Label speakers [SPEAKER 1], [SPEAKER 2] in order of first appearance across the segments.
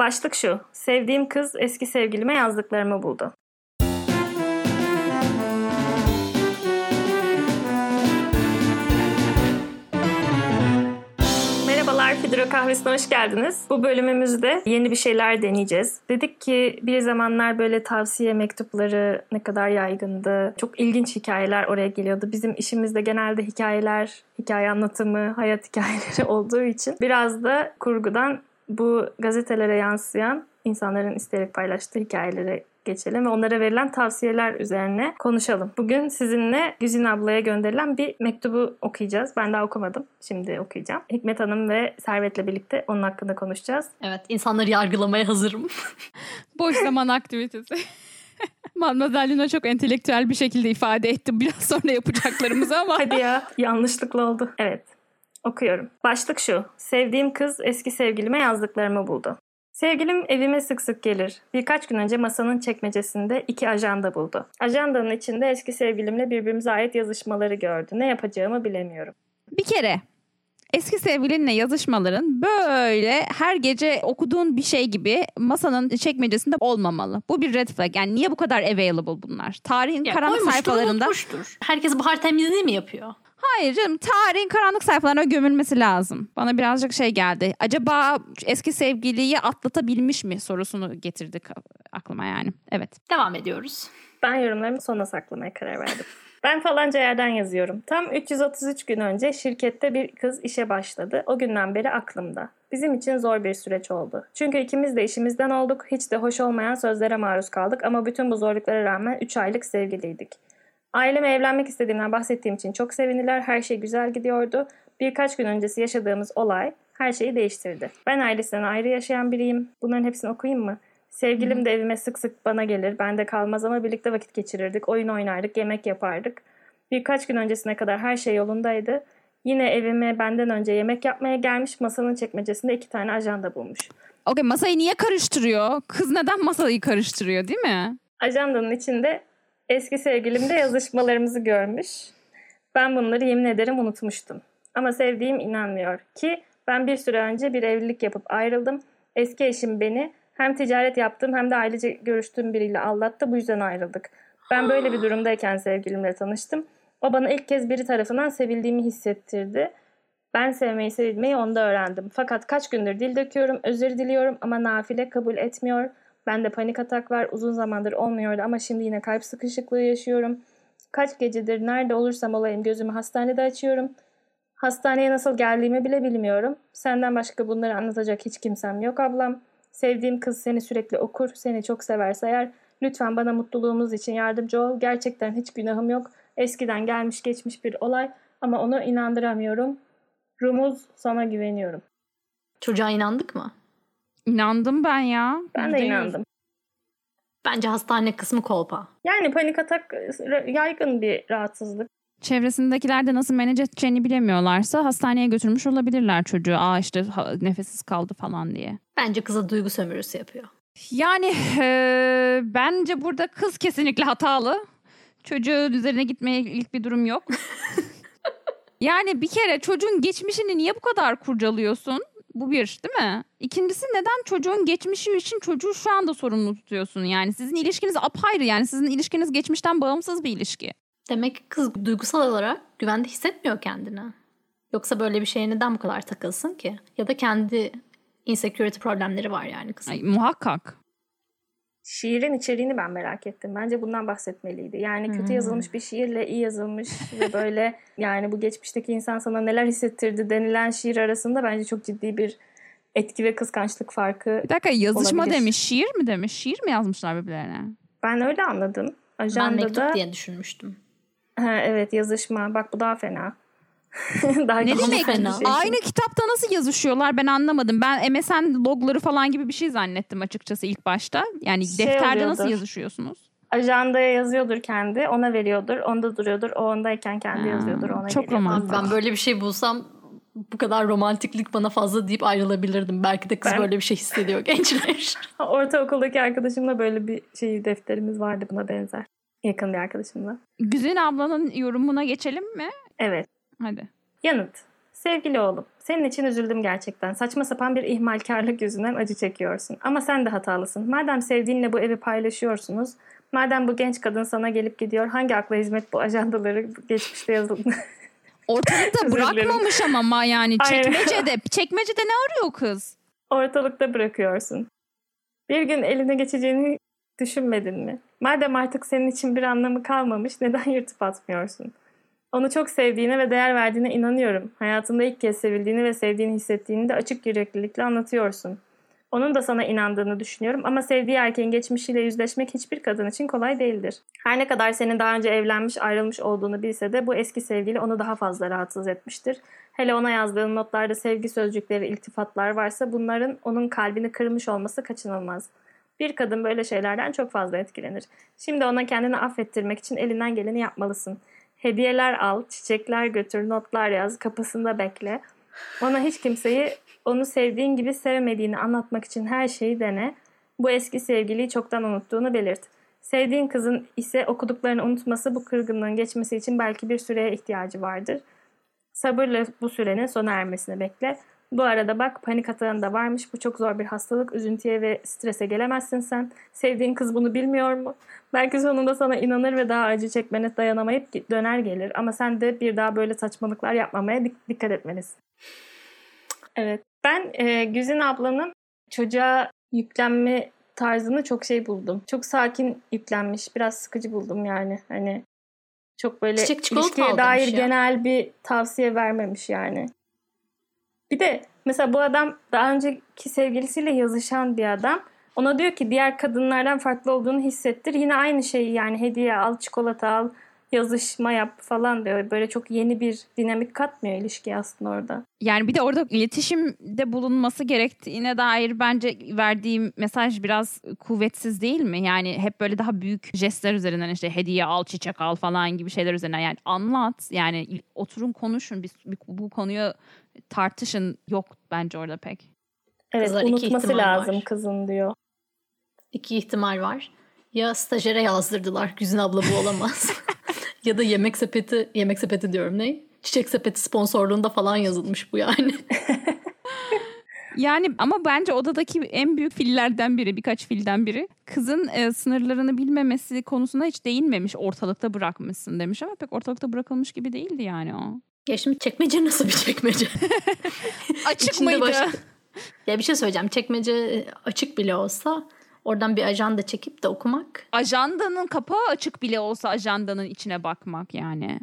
[SPEAKER 1] Başlık şu. Sevdiğim kız eski sevgilime yazdıklarımı buldu. Merhabalar Fidro Kahvesi'ne hoş geldiniz. Bu bölümümüzde yeni bir şeyler deneyeceğiz. Dedik ki bir zamanlar böyle tavsiye mektupları ne kadar yaygındı. Çok ilginç hikayeler oraya geliyordu. Bizim işimizde genelde hikayeler, hikaye anlatımı, hayat hikayeleri olduğu için biraz da kurgudan bu gazetelere yansıyan insanların isteyerek paylaştığı hikayeleri geçelim ve onlara verilen tavsiyeler üzerine konuşalım. Bugün sizinle Güzin ablaya gönderilen bir mektubu okuyacağız. Ben daha okumadım. Şimdi okuyacağım. Hikmet Hanım ve Servet'le birlikte onun hakkında konuşacağız.
[SPEAKER 2] Evet, insanları yargılamaya hazırım.
[SPEAKER 3] Boş zaman aktivitesi. Mademoiselle Luna çok entelektüel bir şekilde ifade etti biraz sonra yapacaklarımızı ama.
[SPEAKER 1] Hadi ya yanlışlıkla oldu. Evet okuyorum. Başlık şu. Sevdiğim kız eski sevgilime yazdıklarımı buldu. Sevgilim evime sık sık gelir. Birkaç gün önce masanın çekmecesinde iki ajanda buldu. Ajandanın içinde eski sevgilimle birbirimize ait yazışmaları gördü. Ne yapacağımı bilemiyorum.
[SPEAKER 3] Bir kere eski sevgilinle yazışmaların böyle her gece okuduğun bir şey gibi masanın çekmecesinde olmamalı. Bu bir red flag. Yani niye bu kadar available bunlar? Tarihin
[SPEAKER 2] Ya
[SPEAKER 3] karanlık sayfalarında.
[SPEAKER 2] unutmuştur. Herkes bahar temizliği mi yapıyor?
[SPEAKER 3] Hayır canım tarihin karanlık sayfalarına gömülmesi lazım. Bana birazcık şey geldi. Acaba eski sevgiliyi atlatabilmiş mi sorusunu getirdik aklıma yani. Evet.
[SPEAKER 2] Devam ediyoruz.
[SPEAKER 1] Ben yorumlarımı sona saklamaya karar verdim. Ben falanca yerden yazıyorum. Tam 333 gün önce şirkette bir kız işe başladı. O günden beri aklımda. Bizim için zor bir süreç oldu. Çünkü ikimiz de işimizden olduk. Hiç de hoş olmayan sözlere maruz kaldık ama bütün bu zorluklara rağmen 3 aylık sevgiliydik. Aileme evlenmek istediğimden bahsettiğim için çok sevindiler. Her şey güzel gidiyordu. Birkaç gün öncesi yaşadığımız olay her şeyi değiştirdi. Ben ailesinden ayrı yaşayan biriyim. Bunların hepsini okuyayım mı? Sevgilim de evime sık sık bana gelir. Ben de kalmaz ama birlikte vakit geçirirdik. Oyun oynardık, yemek yapardık. Birkaç gün öncesine kadar her şey yolundaydı. Yine evime benden önce yemek yapmaya gelmiş masanın çekmecesinde iki tane ajanda bulmuş.
[SPEAKER 3] Okey masayı niye karıştırıyor? Kız neden masayı karıştırıyor değil mi?
[SPEAKER 1] Ajandanın içinde eski sevgilimle yazışmalarımızı görmüş. Ben bunları yemin ederim unutmuştum. Ama sevdiğim inanmıyor ki ben bir süre önce bir evlilik yapıp ayrıldım. Eski eşim beni hem ticaret yaptığım hem de ailece görüştüğüm biriyle aldattı. Bu yüzden ayrıldık. Ben böyle bir durumdayken sevgilimle tanıştım. O bana ilk kez biri tarafından sevildiğimi hissettirdi. Ben sevmeyi sevilmeyi onda öğrendim. Fakat kaç gündür dil döküyorum, özür diliyorum ama nafile kabul etmiyor. Bende panik atak var. Uzun zamandır olmuyordu ama şimdi yine kalp sıkışıklığı yaşıyorum. Kaç gecedir nerede olursam olayım gözümü hastanede açıyorum. Hastaneye nasıl geldiğimi bile bilmiyorum. Senden başka bunları anlatacak hiç kimsem yok ablam. Sevdiğim kız seni sürekli okur, seni çok severse eğer lütfen bana mutluluğumuz için yardımcı ol. Gerçekten hiç günahım yok. Eskiden gelmiş geçmiş bir olay ama onu inandıramıyorum. Rumuz sana güveniyorum.
[SPEAKER 2] Çocuğa inandık mı?
[SPEAKER 3] İnandım ben ya.
[SPEAKER 1] Ben de inandım.
[SPEAKER 2] Bence hastane kısmı kolpa.
[SPEAKER 1] Yani panik atak yaygın bir rahatsızlık.
[SPEAKER 3] Çevresindekiler de nasıl manage edeceğini bilemiyorlarsa hastaneye götürmüş olabilirler çocuğu. Aa işte nefessiz kaldı falan diye.
[SPEAKER 2] Bence kıza duygu sömürüsü yapıyor.
[SPEAKER 3] Yani eee, bence burada kız kesinlikle hatalı. Çocuğun üzerine gitmeye ilk bir durum yok. yani bir kere çocuğun geçmişini niye bu kadar kurcalıyorsun? Bu bir değil mi? İkincisi neden çocuğun geçmişi için çocuğu şu anda sorumlu tutuyorsun? Yani sizin ilişkiniz apayrı yani sizin ilişkiniz geçmişten bağımsız bir ilişki.
[SPEAKER 2] Demek ki kız duygusal olarak güvende hissetmiyor kendini. Yoksa böyle bir şeye neden bu kadar takılsın ki? Ya da kendi insecurity problemleri var yani kızın.
[SPEAKER 3] Ay, muhakkak.
[SPEAKER 1] Şiirin içeriğini ben merak ettim. Bence bundan bahsetmeliydi. Yani kötü yazılmış bir şiirle iyi yazılmış ve böyle yani bu geçmişteki insan sana neler hissettirdi denilen şiir arasında bence çok ciddi bir etki ve kıskançlık farkı.
[SPEAKER 3] Bir dakika yazışma
[SPEAKER 1] Olabilir.
[SPEAKER 3] demiş şiir mi demiş? Şiir mi yazmışlar birbirlerine?
[SPEAKER 1] Ben öyle anladım.
[SPEAKER 2] ben
[SPEAKER 1] Ajandada
[SPEAKER 2] mektup diye düşünmüştüm.
[SPEAKER 1] Ha, evet yazışma. Bak bu daha fena. daha
[SPEAKER 3] Ne demek?
[SPEAKER 2] fena?
[SPEAKER 1] şey.
[SPEAKER 3] Aynı kitapta nasıl yazışıyorlar ben anlamadım. Ben MSN logları falan gibi bir şey zannettim açıkçası ilk başta. Yani
[SPEAKER 1] Şey
[SPEAKER 3] defterde nasıl
[SPEAKER 1] oluyordur.
[SPEAKER 3] yazışıyorsunuz?
[SPEAKER 1] Ajandaya yazıyordur kendi. Ona veriyordur. Onda duruyordur. O ondayken kendi
[SPEAKER 3] Ha,
[SPEAKER 1] yazıyordur. Ona
[SPEAKER 3] çok
[SPEAKER 1] geliyor.
[SPEAKER 3] romantik.
[SPEAKER 2] Ben böyle bir şey bulsam bu kadar romantiklik bana fazla deyip ayrılabilirdim. Belki de kız
[SPEAKER 1] Ben-
[SPEAKER 2] böyle bir şey hissediyor gençler.
[SPEAKER 1] Ortaokuldaki arkadaşımla böyle bir şey defterimiz vardı buna benzer. Yakın bir arkadaşımla.
[SPEAKER 3] Güzin ablanın yorumuna geçelim mi?
[SPEAKER 1] Evet.
[SPEAKER 3] Hadi.
[SPEAKER 1] Yanıt. Sevgili oğlum, senin için üzüldüm gerçekten. Saçma sapan bir ihmalkarlık yüzünden acı çekiyorsun. Ama sen de hatalısın. Madem sevdiğinle bu evi paylaşıyorsunuz, madem bu genç kadın sana gelip gidiyor, hangi akla hizmet bu ajandaları geçmişte yazıldı?
[SPEAKER 3] Ortalıkta bırakmamış ama ma yani çekmecede. çekmecede ne arıyor kız?
[SPEAKER 1] Ortalıkta bırakıyorsun. Bir gün eline geçeceğini düşünmedin mi? Madem artık senin için bir anlamı kalmamış, neden yırtıp atmıyorsun? Onu çok sevdiğine ve değer verdiğine inanıyorum. Hayatında ilk kez sevildiğini ve sevdiğini hissettiğini de açık yüreklilikle anlatıyorsun. Onun da sana inandığını düşünüyorum ama sevdiği erkeğin geçmişiyle yüzleşmek hiçbir kadın için kolay değildir. Her ne kadar senin daha önce evlenmiş ayrılmış olduğunu bilse de bu eski sevgili onu daha fazla rahatsız etmiştir. Hele ona yazdığın notlarda sevgi sözcükleri, iltifatlar varsa bunların onun kalbini kırmış olması kaçınılmaz. Bir kadın böyle şeylerden çok fazla etkilenir. Şimdi ona kendini affettirmek için elinden geleni yapmalısın. Hediyeler al, çiçekler götür, notlar yaz, kapısında bekle. Ona hiç kimseyi onu sevdiğin gibi sevmediğini anlatmak için her şeyi dene. Bu eski sevgiliyi çoktan unuttuğunu belirt. Sevdiğin kızın ise okuduklarını unutması bu kırgınlığın geçmesi için belki bir süreye ihtiyacı vardır. Sabırla bu sürenin sona ermesini bekle. Bu arada bak panik atağın da varmış. Bu çok zor bir hastalık. Üzüntüye ve strese gelemezsin sen. Sevdiğin kız bunu bilmiyor mu? Belki sonunda sana inanır ve daha acı çekmene dayanamayıp döner gelir. Ama sen de bir daha böyle saçmalıklar yapmamaya dik- dikkat etmelisin. Evet. Ben e, Güzin ablanın çocuğa yüklenme tarzını çok şey buldum. Çok sakin yüklenmiş. Biraz sıkıcı buldum yani. Hani çok böyle
[SPEAKER 2] Çiçek
[SPEAKER 1] ilişkiye dair
[SPEAKER 2] ya.
[SPEAKER 1] genel bir tavsiye vermemiş yani. Bir de mesela bu adam daha önceki sevgilisiyle yazışan bir adam. Ona diyor ki diğer kadınlardan farklı olduğunu hissettir. Yine aynı şeyi yani hediye al, çikolata al, yazışma yap falan diyor. Böyle çok yeni bir dinamik katmıyor ilişkiye aslında orada.
[SPEAKER 3] Yani bir de orada iletişimde bulunması gerektiğine dair bence verdiğim mesaj biraz kuvvetsiz değil mi? Yani hep böyle daha büyük jestler üzerinden işte hediye al, çiçek al falan gibi şeyler üzerinden yani anlat. Yani oturun konuşun bir- bu konuyu tartışın yok bence orada pek.
[SPEAKER 1] Evet
[SPEAKER 2] Kızlar iki
[SPEAKER 1] unutması
[SPEAKER 2] ihtimal
[SPEAKER 1] lazım
[SPEAKER 2] var.
[SPEAKER 1] kızın diyor.
[SPEAKER 2] İki ihtimal var. Ya stajyere yazdırdılar. Güzin abla bu olamaz. ya da yemek sepeti, yemek sepeti diyorum ne? Çiçek sepeti sponsorluğunda falan yazılmış bu yani.
[SPEAKER 3] Yani ama bence odadaki en büyük fillerden biri, birkaç filden biri kızın e, sınırlarını bilmemesi konusuna hiç değinmemiş. Ortalıkta bırakmışsın demiş ama pek ortalıkta bırakılmış gibi değildi yani o.
[SPEAKER 2] ya şimdi çekmece nasıl bir çekmece?
[SPEAKER 3] Açık mıydı?
[SPEAKER 2] başka- ya bir şey söyleyeceğim. Çekmece açık bile olsa oradan bir ajanda çekip de okumak.
[SPEAKER 3] Ajandanın kapağı açık bile olsa ajandanın içine bakmak yani.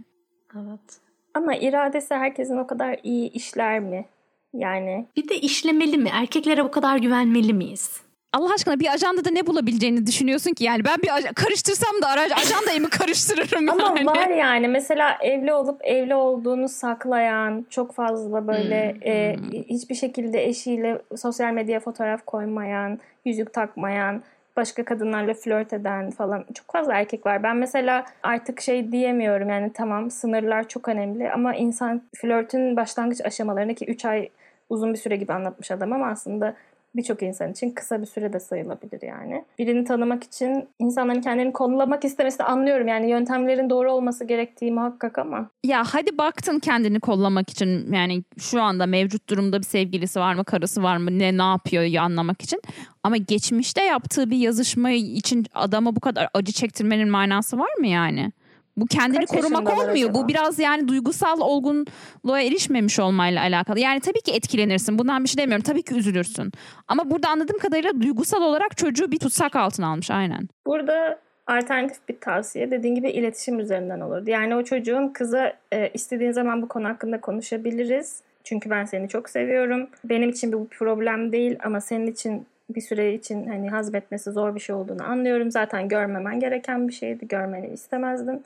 [SPEAKER 2] Evet.
[SPEAKER 1] Ama iradesi herkesin o kadar iyi işler mi? Yani
[SPEAKER 2] Bir de işlemeli mi? Erkeklere bu kadar güvenmeli miyiz?
[SPEAKER 3] Allah aşkına bir ajandada ne bulabileceğini düşünüyorsun ki yani ben bir aj- karıştırsam da ara- ajandayı mı karıştırırım
[SPEAKER 1] Ama
[SPEAKER 3] yani.
[SPEAKER 1] var yani mesela evli olup evli olduğunu saklayan çok fazla böyle
[SPEAKER 3] Hmm,
[SPEAKER 1] e, hiçbir şekilde eşiyle sosyal medya fotoğraf koymayan, yüzük takmayan, başka kadınlarla flört eden falan çok fazla erkek var. Ben mesela artık şey diyemiyorum yani tamam sınırlar çok önemli ama insan flörtün başlangıç aşamalarını ki 3 ay uzun bir süre gibi anlatmış adam ama aslında birçok insan için kısa bir süre de sayılabilir yani. Birini tanımak için insanların kendilerini konulamak istemesini anlıyorum. Yani yöntemlerin doğru olması gerektiği muhakkak ama.
[SPEAKER 3] Ya hadi baktın kendini kollamak için yani şu anda mevcut durumda bir sevgilisi var mı, karısı var mı, ne ne yapıyor ya anlamak için. Ama geçmişte yaptığı bir yazışma için adama bu kadar acı çektirmenin manası var mı yani? Bu kendini
[SPEAKER 1] Kaç
[SPEAKER 3] korumak olmuyor.
[SPEAKER 1] acaba?
[SPEAKER 3] Bu biraz yani duygusal olgunluğa erişmemiş olmayla alakalı. Yani tabii ki etkilenirsin. Bundan bir şey demiyorum. Tabii ki üzülürsün. Ama burada anladığım kadarıyla duygusal olarak çocuğu bir tutsak altına almış aynen.
[SPEAKER 1] Burada alternatif bir tavsiye dediğin gibi iletişim üzerinden olurdu. Yani o çocuğun kıza e, istediğin zaman bu konu hakkında konuşabiliriz. Çünkü ben seni çok seviyorum. Benim için bu bir problem değil ama senin için bir süre için hani hazmetmesi zor bir şey olduğunu anlıyorum. Zaten görmemen gereken bir şeydi. Görmeni istemezdim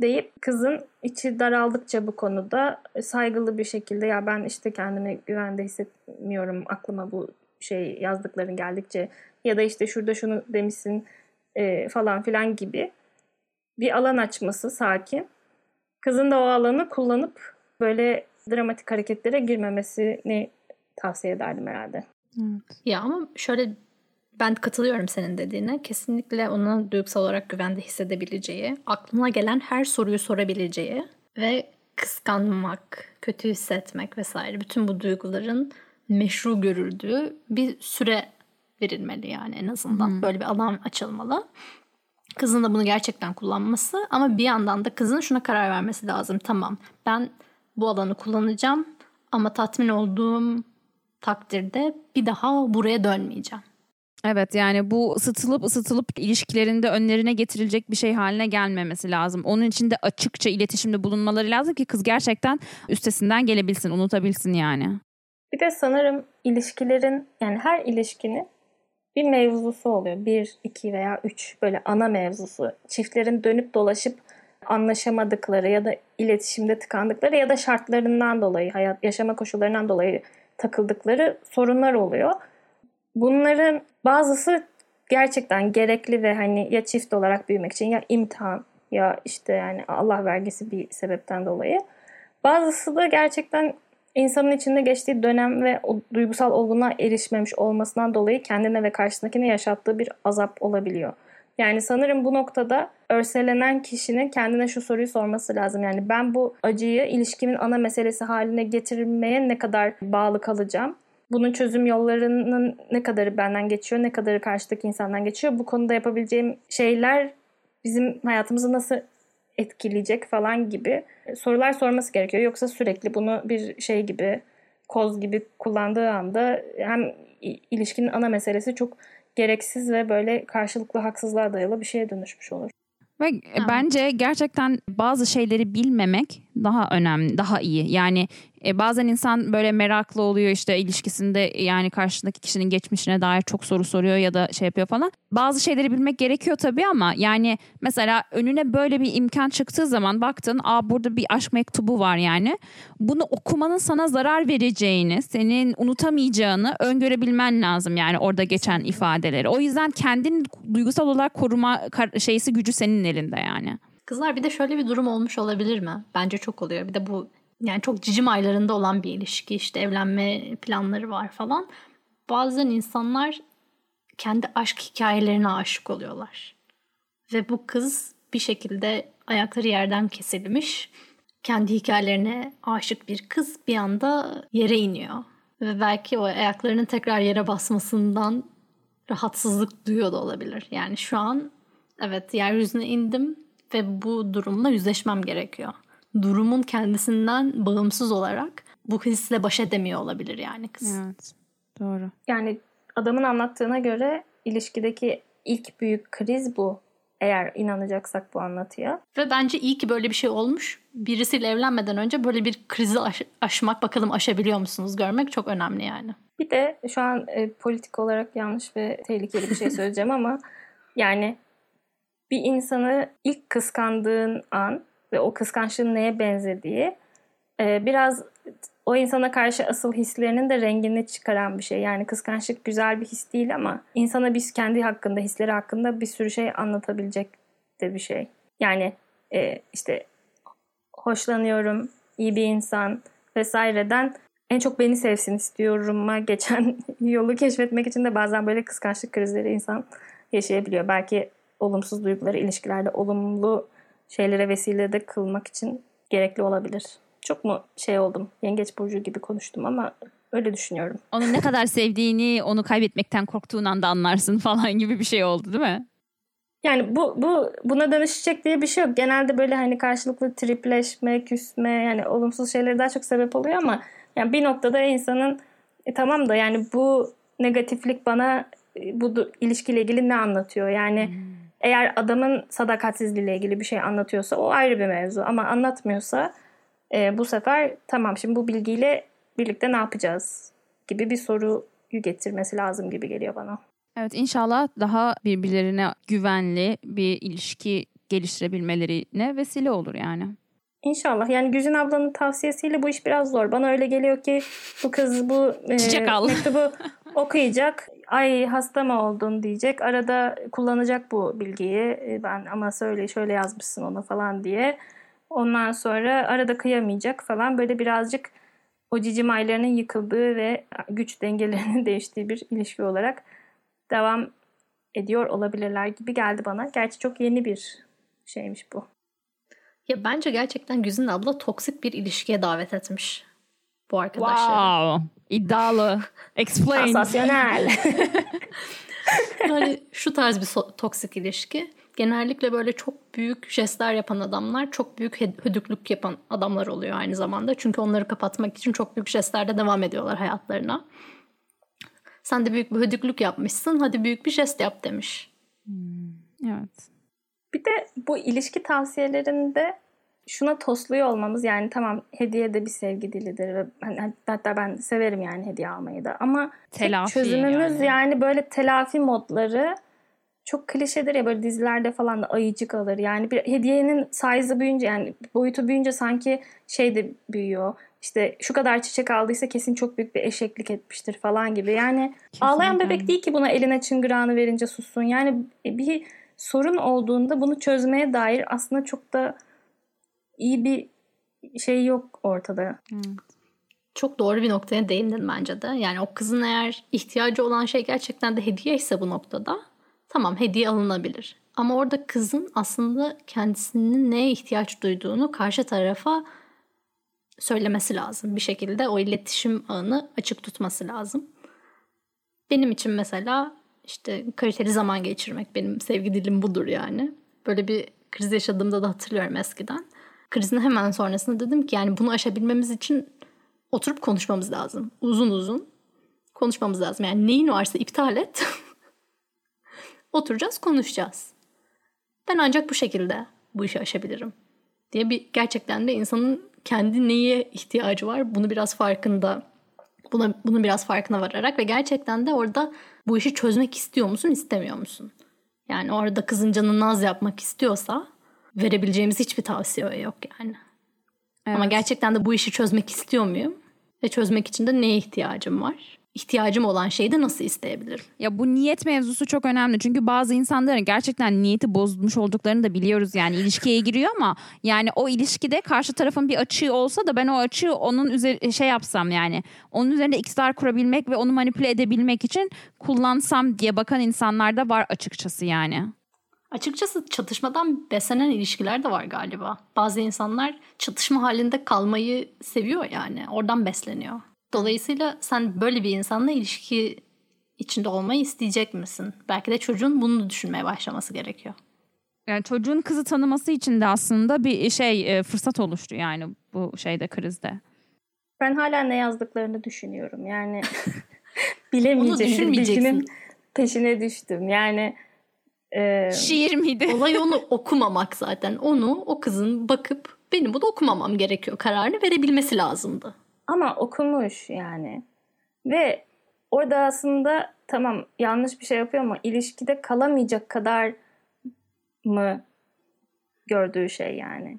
[SPEAKER 1] deyip kızın içi daraldıkça bu konuda saygılı bir şekilde ya ben işte kendimi güvende hissetmiyorum aklıma bu şey yazdıkların geldikçe ya da işte şurada şunu demişsin e, falan filan gibi bir alan açması sakin. Kızın da o alanı kullanıp böyle dramatik hareketlere girmemesini tavsiye ederdim herhalde.
[SPEAKER 2] Ya ama şöyle ben katılıyorum senin dediğine. Kesinlikle ona duygusal olarak güvende hissedebileceği, aklına gelen her soruyu sorabileceği ve kıskanmak, kötü hissetmek vesaire bütün bu duyguların meşru görüldüğü bir süre verilmeli yani en azından. Hmm. Böyle bir alan açılmalı. Kızın da bunu gerçekten kullanması ama bir yandan da kızın şuna karar vermesi lazım. Tamam ben bu alanı kullanacağım ama tatmin olduğum takdirde bir daha buraya dönmeyeceğim.
[SPEAKER 3] Evet yani bu ısıtılıp ısıtılıp ilişkilerinde önlerine getirilecek bir şey haline gelmemesi lazım. Onun için de açıkça iletişimde bulunmaları lazım ki kız gerçekten üstesinden gelebilsin, unutabilsin yani.
[SPEAKER 1] Bir de sanırım ilişkilerin yani her ilişkinin bir mevzusu oluyor. Bir, iki veya üç böyle ana mevzusu. Çiftlerin dönüp dolaşıp anlaşamadıkları ya da iletişimde tıkandıkları ya da şartlarından dolayı, hayat yaşama koşullarından dolayı takıldıkları sorunlar oluyor. Bunların bazısı gerçekten gerekli ve hani ya çift olarak büyümek için ya imtihan ya işte yani Allah vergisi bir sebepten dolayı. Bazısı da gerçekten insanın içinde geçtiği dönem ve o duygusal olgunluğa erişmemiş olmasından dolayı kendine ve karşısındakine yaşattığı bir azap olabiliyor. Yani sanırım bu noktada örselenen kişinin kendine şu soruyu sorması lazım. Yani ben bu acıyı ilişkimin ana meselesi haline getirmeye ne kadar bağlı kalacağım? Bunun çözüm yollarının ne kadarı benden geçiyor, ne kadarı karşıdaki insandan geçiyor? Bu konuda yapabileceğim şeyler bizim hayatımızı nasıl etkileyecek falan gibi sorular sorması gerekiyor. Yoksa sürekli bunu bir şey gibi, koz gibi kullandığı anda hem ilişkinin ana meselesi çok gereksiz ve böyle karşılıklı haksızlığa dayalı bir şeye dönüşmüş olur.
[SPEAKER 3] Ve evet. bence gerçekten bazı şeyleri bilmemek daha önemli, daha iyi. Yani e, bazen insan böyle meraklı oluyor işte ilişkisinde yani karşısındaki kişinin geçmişine dair çok soru soruyor ya da şey yapıyor falan. Bazı şeyleri bilmek gerekiyor tabii ama yani mesela önüne böyle bir imkan çıktığı zaman baktın aa burada bir aşk mektubu var yani. Bunu okumanın sana zarar vereceğini, senin unutamayacağını öngörebilmen lazım yani orada geçen ifadeleri. O yüzden kendin duygusal olarak koruma şeysi gücü senin elinde yani.
[SPEAKER 2] Kızlar bir de şöyle bir durum olmuş olabilir mi? Bence çok oluyor. Bir de bu yani çok cicim aylarında olan bir ilişki işte evlenme planları var falan. Bazen insanlar kendi aşk hikayelerine aşık oluyorlar. Ve bu kız bir şekilde ayakları yerden kesilmiş. Kendi hikayelerine aşık bir kız bir anda yere iniyor. Ve belki o ayaklarının tekrar yere basmasından rahatsızlık duyuyor da olabilir. Yani şu an evet yeryüzüne indim ve bu durumla yüzleşmem gerekiyor. Durumun kendisinden bağımsız olarak bu hisle baş edemiyor olabilir yani kız.
[SPEAKER 3] Evet. Doğru.
[SPEAKER 1] Yani adamın anlattığına göre ilişkideki ilk büyük kriz bu. Eğer inanacaksak bu anlatıya.
[SPEAKER 2] Ve bence iyi ki böyle bir şey olmuş. Birisiyle evlenmeden önce böyle bir krizi aş- aşmak bakalım aşabiliyor musunuz görmek çok önemli yani.
[SPEAKER 1] Bir de şu an e, politik olarak yanlış ve tehlikeli bir şey söyleyeceğim ama yani bir insanı ilk kıskandığın an ve o kıskançlığın neye benzediği e, biraz o insana karşı asıl hislerinin de rengini çıkaran bir şey. Yani kıskançlık güzel bir his değil ama insana biz kendi hakkında, hisleri hakkında bir sürü şey anlatabilecek de bir şey. Yani e, işte hoşlanıyorum, iyi bir insan vesaireden en çok beni sevsin istiyorum'a geçen yolu keşfetmek için de bazen böyle kıskançlık krizleri insan yaşayabiliyor. Belki olumsuz duyguları ilişkilerde olumlu şeylere vesile de kılmak için gerekli olabilir. Çok mu şey oldum, yengeç burcu gibi konuştum ama öyle düşünüyorum.
[SPEAKER 3] Onu ne kadar sevdiğini, onu kaybetmekten korktuğun anda anlarsın falan gibi bir şey oldu değil mi?
[SPEAKER 1] Yani bu bu buna dönüşecek diye bir şey yok. Genelde böyle hani karşılıklı tripleşme, küsme yani olumsuz şeyleri daha çok sebep oluyor ama yani bir noktada insanın e, tamam da yani bu negatiflik bana e, bu ilişkiyle ilgili ne anlatıyor? Yani hmm eğer adamın sadakatsizliğiyle ilgili bir şey anlatıyorsa o ayrı bir mevzu. Ama anlatmıyorsa e, bu sefer tamam şimdi bu bilgiyle birlikte ne yapacağız gibi bir soruyu getirmesi lazım gibi geliyor bana.
[SPEAKER 3] Evet inşallah daha birbirlerine güvenli bir ilişki geliştirebilmelerine vesile olur yani.
[SPEAKER 1] İnşallah. Yani Güzin ablanın tavsiyesiyle bu iş biraz zor. Bana öyle geliyor ki bu kız bu e, mektubu okuyacak ay hasta mı oldun diyecek. Arada kullanacak bu bilgiyi. E, ben ama söyle şöyle yazmışsın ona falan diye. Ondan sonra arada kıyamayacak falan. Böyle birazcık o cicim aylarının yıkıldığı ve güç dengelerinin değiştiği bir ilişki olarak devam ediyor olabilirler gibi geldi bana. Gerçi çok yeni bir şeymiş bu.
[SPEAKER 2] Ya bence gerçekten Güzin abla toksik bir ilişkiye davet etmiş bu arkadaşları.
[SPEAKER 3] Wow. İddialı. Explain.
[SPEAKER 1] Sansasyonel.
[SPEAKER 2] Yani şu tarz bir so- toksik ilişki. Genellikle böyle çok büyük jestler yapan adamlar, çok büyük hödüklük yapan adamlar oluyor aynı zamanda. Çünkü onları kapatmak için çok büyük jestlerde devam ediyorlar hayatlarına. Sen de büyük bir hödüklük yapmışsın, hadi büyük bir jest yap demiş.
[SPEAKER 3] Evet.
[SPEAKER 1] Bir de bu ilişki tavsiyelerinde şuna tosluyor olmamız yani tamam hediye de bir sevgi dilidir ve hatta ben severim yani hediye almayı da ama
[SPEAKER 3] Telafi
[SPEAKER 1] çözümümüz
[SPEAKER 3] yani.
[SPEAKER 1] yani. böyle telafi modları çok klişedir ya böyle dizilerde falan da ayıcık alır. Yani bir hediyenin size'ı büyüyünce yani boyutu büyüyünce sanki şey de büyüyor. İşte şu kadar çiçek aldıysa kesin çok büyük bir eşeklik etmiştir falan gibi. Yani ağlayan bebek değil ki buna eline çıngırağını verince sussun. Yani bir sorun olduğunda bunu çözmeye dair aslında çok da iyi bir şey yok ortada.
[SPEAKER 2] Çok doğru bir noktaya değindin bence de. Yani o kızın eğer ihtiyacı olan şey gerçekten de hediye ise bu noktada tamam hediye alınabilir. Ama orada kızın aslında kendisinin neye ihtiyaç duyduğunu karşı tarafa söylemesi lazım. Bir şekilde o iletişim ağını açık tutması lazım. Benim için mesela işte kaliteli zaman geçirmek benim sevgi dilim budur yani. Böyle bir kriz yaşadığımda da hatırlıyorum eskiden. Krizin hemen sonrasında dedim ki yani bunu aşabilmemiz için oturup konuşmamız lazım. Uzun uzun konuşmamız lazım. Yani neyin varsa iptal et. Oturacağız, konuşacağız. Ben ancak bu şekilde bu işi aşabilirim. Diye bir gerçekten de insanın kendi neye ihtiyacı var bunu biraz farkında buna bunun biraz farkına vararak ve gerçekten de orada bu işi çözmek istiyor musun, istemiyor musun? Yani orada kızın canı naz yapmak istiyorsa verebileceğimiz hiçbir tavsiye yok yani. Ama
[SPEAKER 3] Evet.
[SPEAKER 2] gerçekten de bu işi çözmek istiyor muyum? Ve çözmek için de neye ihtiyacım var? İhtiyacım olan şeyi de nasıl isteyebilirim?
[SPEAKER 3] Ya bu niyet mevzusu çok önemli. Çünkü bazı insanların gerçekten niyeti bozulmuş olduklarını da biliyoruz. Yani ilişkiye giriyor ama yani o ilişkide karşı tarafın bir açığı olsa da ben o açığı onun üzeri şey yapsam yani onun üzerinde iktidar kurabilmek ve onu manipüle edebilmek için kullansam diye bakan insanlar da var açıkçası yani.
[SPEAKER 2] Açıkçası çatışmadan beslenen ilişkiler de var galiba. Bazı insanlar çatışma halinde kalmayı seviyor yani. Oradan besleniyor. Dolayısıyla sen böyle bir insanla ilişki içinde olmayı isteyecek misin? Belki de çocuğun bunu düşünmeye başlaması gerekiyor.
[SPEAKER 3] Yani çocuğun kızı tanıması için de aslında bir şey e, fırsat oluştu yani bu şeyde krizde.
[SPEAKER 1] Ben hala ne yazdıklarını düşünüyorum. Yani
[SPEAKER 2] düşünmeyeceksin.
[SPEAKER 1] bilginin peşine düştüm. Yani e,
[SPEAKER 3] Şiir miydi?
[SPEAKER 2] Olay onu okumamak zaten. Onu o kızın bakıp benim bunu okumamam gerekiyor kararını verebilmesi lazımdı.
[SPEAKER 1] Ama okumuş yani. Ve orada aslında tamam yanlış bir şey yapıyor ama ilişkide kalamayacak kadar mı gördüğü şey yani.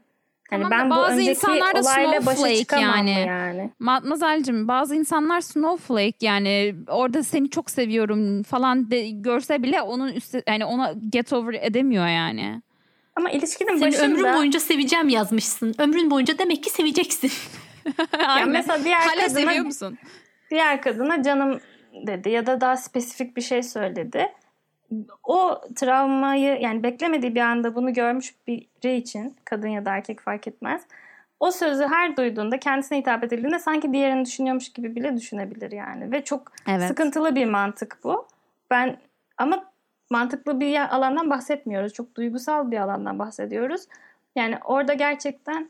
[SPEAKER 1] Hani
[SPEAKER 3] Tamam
[SPEAKER 1] ben bu
[SPEAKER 3] bazı
[SPEAKER 1] önceki
[SPEAKER 3] insanlar da
[SPEAKER 1] olayla başa
[SPEAKER 3] snowflake
[SPEAKER 1] çıkamam
[SPEAKER 3] yani.
[SPEAKER 1] yani. yani.
[SPEAKER 3] Matmazel'cim bazı insanlar snowflake yani orada seni çok seviyorum falan de, görse bile onun üstü yani ona get over edemiyor yani.
[SPEAKER 1] Ama ilişkinin
[SPEAKER 2] Senin
[SPEAKER 1] başında
[SPEAKER 2] ömrün boyunca seveceğim yazmışsın. Ömrün boyunca demek ki seveceksin.
[SPEAKER 3] Aynen.
[SPEAKER 1] mesela diğer
[SPEAKER 3] Hala
[SPEAKER 1] kadına-
[SPEAKER 3] seviyor musun?
[SPEAKER 1] diğer kadına canım dedi ya da daha spesifik bir şey söyledi. O travmayı yani beklemediği bir anda bunu görmüş biri için kadın ya da erkek fark etmez. O sözü her duyduğunda kendisine hitap edildiğinde sanki diğerini düşünüyormuş gibi bile düşünebilir yani. Ve çok
[SPEAKER 3] Evet.
[SPEAKER 1] sıkıntılı bir mantık bu. Ben ama mantıklı bir alandan bahsetmiyoruz. Çok duygusal bir alandan bahsediyoruz. Yani orada gerçekten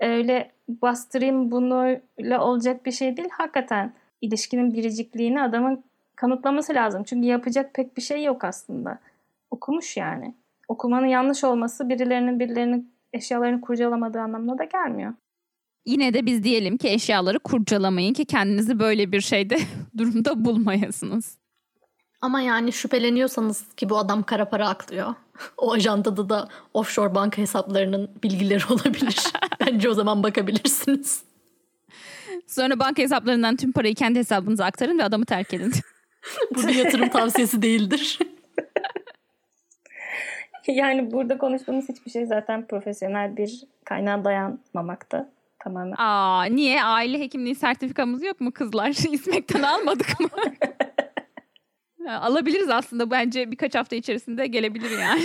[SPEAKER 1] öyle bastırayım bununla olacak bir şey değil. Hakikaten ilişkinin biricikliğini adamın kanıtlaması lazım. Çünkü yapacak pek bir şey yok aslında. Okumuş yani. Okumanın yanlış olması birilerinin birilerinin eşyalarını kurcalamadığı anlamına da gelmiyor.
[SPEAKER 3] Yine de biz diyelim ki eşyaları kurcalamayın ki kendinizi böyle bir şeyde durumda bulmayasınız.
[SPEAKER 2] Ama yani şüpheleniyorsanız ki bu adam kara para aklıyor. O ajandada da offshore banka hesaplarının bilgileri olabilir. Bence o zaman bakabilirsiniz.
[SPEAKER 3] Sonra banka hesaplarından tüm parayı kendi hesabınıza aktarın ve adamı terk edin.
[SPEAKER 2] Bu bir yatırım tavsiyesi değildir.
[SPEAKER 1] Yani burada konuştuğumuz hiçbir şey zaten profesyonel bir kaynağa dayanmamakta. Tamamen.
[SPEAKER 3] Aa, niye? Aile hekimliği sertifikamız yok mu kızlar? İsmekten almadık mı? Alabiliriz aslında bence birkaç hafta içerisinde gelebilir yani.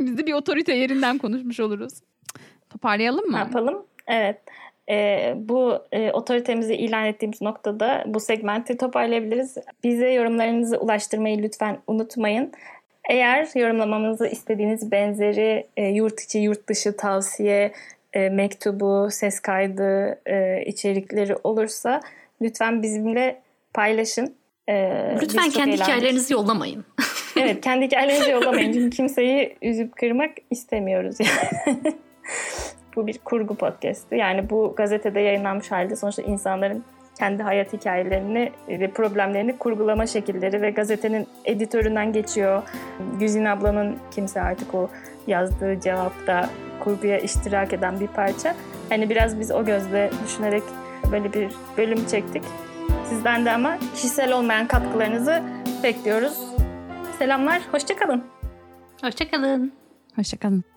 [SPEAKER 3] Biz de bir otorite yerinden konuşmuş oluruz. Toparlayalım mı?
[SPEAKER 1] yapalım? Evet. Ee, bu e, otoritemizi ilan ettiğimiz noktada bu segmenti toparlayabiliriz. Bize yorumlarınızı ulaştırmayı lütfen unutmayın. Eğer yorumlamamızı istediğiniz benzeri e, yurt içi, yurt dışı tavsiye, e, mektubu, ses kaydı e, içerikleri olursa lütfen bizimle paylaşın. Biz
[SPEAKER 2] Lütfen kendi
[SPEAKER 1] eğlendik.
[SPEAKER 2] hikayelerinizi yollamayın.
[SPEAKER 1] Evet kendi hikayelerinizi yollamayın. Çünkü kimseyi üzüp kırmak istemiyoruz yani. bu bir kurgu podcast'ı. Yani bu gazetede yayınlanmış halde sonuçta insanların kendi hayat hikayelerini ve problemlerini kurgulama şekilleri ve gazetenin editöründen geçiyor. Güzin ablanın kimse artık o yazdığı cevapta kurguya iştirak eden bir parça. Hani biraz biz o gözle düşünerek böyle bir bölüm çektik. Sizden de ama kişisel olmayan katkılarınızı bekliyoruz. Selamlar, hoşçakalın.
[SPEAKER 2] Hoşçakalın.
[SPEAKER 3] Hoşçakalın.